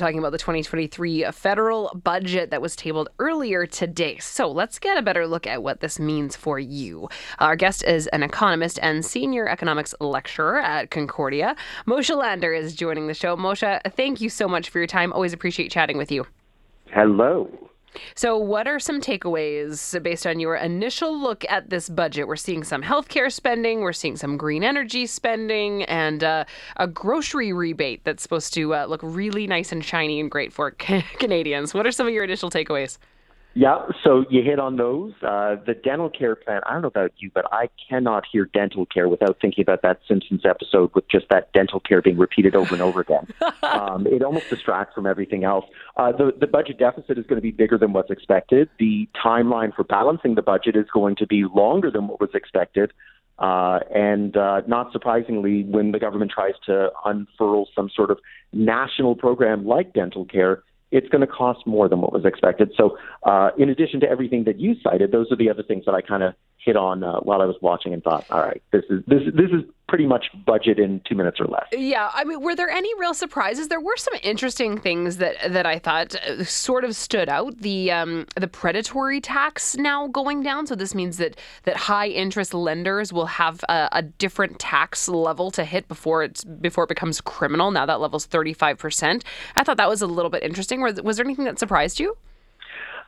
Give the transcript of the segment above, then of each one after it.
talking about the 2023 federal budget that was tabled earlier today. So let's get a better look at what this means for you. Our guest is an economist and senior economics lecturer at Concordia. Moshe Lander is joining the show. Moshe, thank you so much for your time. Always appreciate chatting with you. Hello. So, what are some takeaways based on your initial look at this budget? We're seeing some healthcare spending, we're seeing some green energy spending, and uh, a grocery rebate that's supposed to uh, look really nice and shiny and great for Canadians. What are some of your initial takeaways? Yeah, so you hit on those. Uh, the dental care plan, I don't know about you, but I cannot hear dental care without thinking about that Simpsons episode with just that dental care being repeated over and over again. um, it almost distracts from everything else. Uh, the, the budget deficit is going to be bigger than what's expected. The timeline for balancing the budget is going to be longer than what was expected. Uh, and uh, not surprisingly, when the government tries to unfurl some sort of national program like dental care, it's going to cost more than what was expected. So, uh, in addition to everything that you cited, those are the other things that I kind of hit on uh, while I was watching and thought, all right, this is this this is pretty much budget in two minutes or less. Yeah, I mean, were there any real surprises? There were some interesting things that that I thought uh, sort of stood out. The um, the predatory tax now going down, so this means that that high interest lenders will have a, a different tax level to hit before it's before it becomes criminal. Now that level's thirty five percent. I thought that was a little bit interesting. Was, was there anything that surprised you?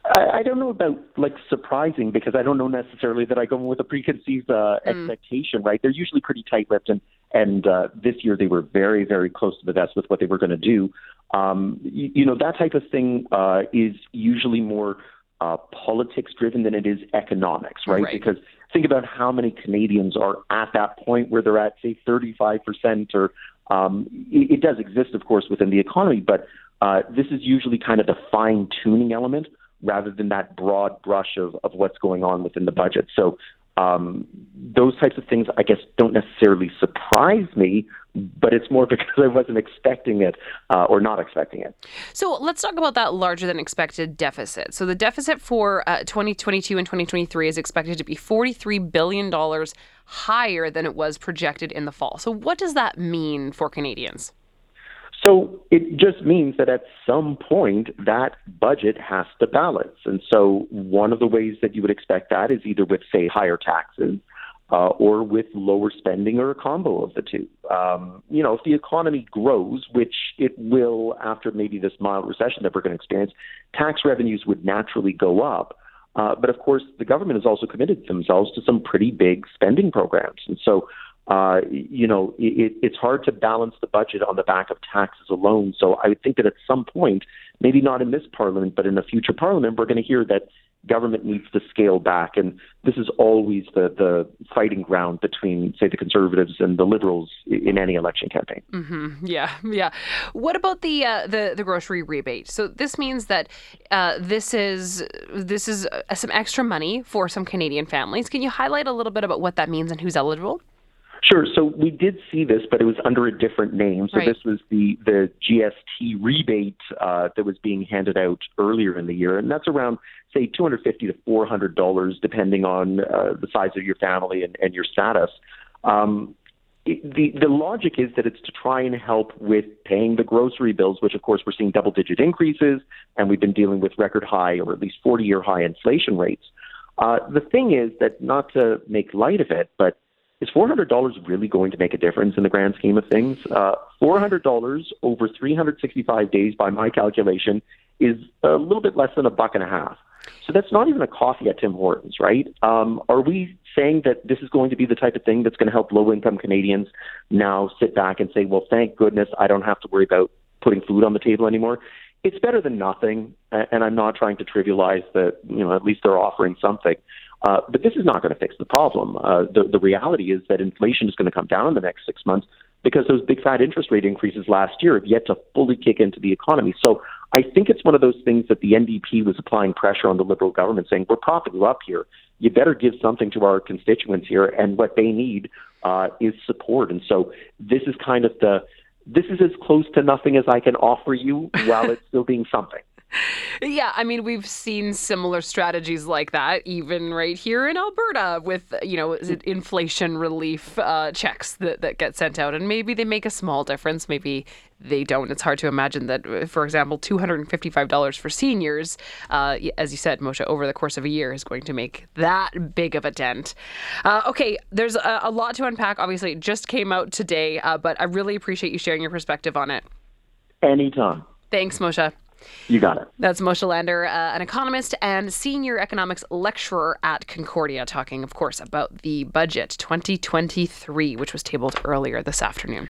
I, I don't know about like surprising because I don't know necessarily that I go in with a preconceived uh, mm. expectation. Right? They're usually pretty tight-lipped, and and uh, this year they were very very close to the vest with what they were going to do. Um, you, you know that type of thing uh, is usually more uh, politics driven than it is economics, right? right? Because think about how many Canadians are at that point where they're at say 35 percent, or um, it, it does exist, of course, within the economy, but uh, this is usually kind of the fine tuning element rather than that broad brush of, of what's going on within the budget. So um, those types of things, I guess, don't necessarily surprise me, but it's more because I wasn't expecting it uh, or not expecting it. So let's talk about that larger than expected deficit. So the deficit for uh, 2022 and 2023 is expected to be $43 billion higher than it was projected in the fall. So, what does that mean for Canadians? So it just means that at some point that budget has to balance. And so one of the ways that you would expect that is either with, say, higher taxes uh, or with lower spending or a combo of the two. Um, you know, if the economy grows, which it will after maybe this mild recession that we're going to experience, tax revenues would naturally go up. Uh, but of course, the government has also committed themselves to some pretty big spending programs. And so uh, you know, it, it's hard to balance the budget on the back of taxes alone. So I think that at some point, maybe not in this parliament, but in a future parliament, we're going to hear that government needs to scale back. And this is always the, the fighting ground between, say, the conservatives and the liberals in any election campaign. Mm-hmm. Yeah, yeah. What about the uh, the the grocery rebate? So this means that uh, this is this is uh, some extra money for some Canadian families. Can you highlight a little bit about what that means and who's eligible? Sure. So we did see this, but it was under a different name. So right. this was the the GST rebate uh, that was being handed out earlier in the year, and that's around say two hundred fifty to four hundred dollars, depending on uh, the size of your family and, and your status. Um, the the logic is that it's to try and help with paying the grocery bills, which of course we're seeing double digit increases, and we've been dealing with record high or at least forty year high inflation rates. Uh, the thing is that not to make light of it, but is $400 really going to make a difference in the grand scheme of things? Uh, $400 over 365 days, by my calculation, is a little bit less than a buck and a half. So that's not even a coffee at Tim Hortons, right? Um, are we saying that this is going to be the type of thing that's going to help low income Canadians now sit back and say, well, thank goodness I don't have to worry about putting food on the table anymore? It's better than nothing, and I'm not trying to trivialize that, you know, at least they're offering something. Uh, but this is not going to fix the problem. Uh, the, the reality is that inflation is going to come down in the next six months because those big fat interest rate increases last year have yet to fully kick into the economy. So I think it's one of those things that the NDP was applying pressure on the Liberal government, saying, we're propping you up here. You better give something to our constituents here, and what they need uh, is support. And so this is kind of the this is as close to nothing as I can offer you while it's still being something. Yeah, I mean, we've seen similar strategies like that, even right here in Alberta, with you know inflation relief uh, checks that that get sent out, and maybe they make a small difference, maybe they don't. It's hard to imagine that, uh, for example, two hundred and fifty-five dollars for seniors, uh, as you said, Moshe, over the course of a year, is going to make that big of a dent. Uh, okay, there's a, a, lot to unpack. Obviously, it just came out today, uh, but I really appreciate you sharing your perspective on it. Anytime. Thanks, Moshe. You got it. That's Moshe Lander, uh, an economist and senior economics lecturer at Concordia, talking, of course, about the budget 2023, which was tabled earlier this afternoon.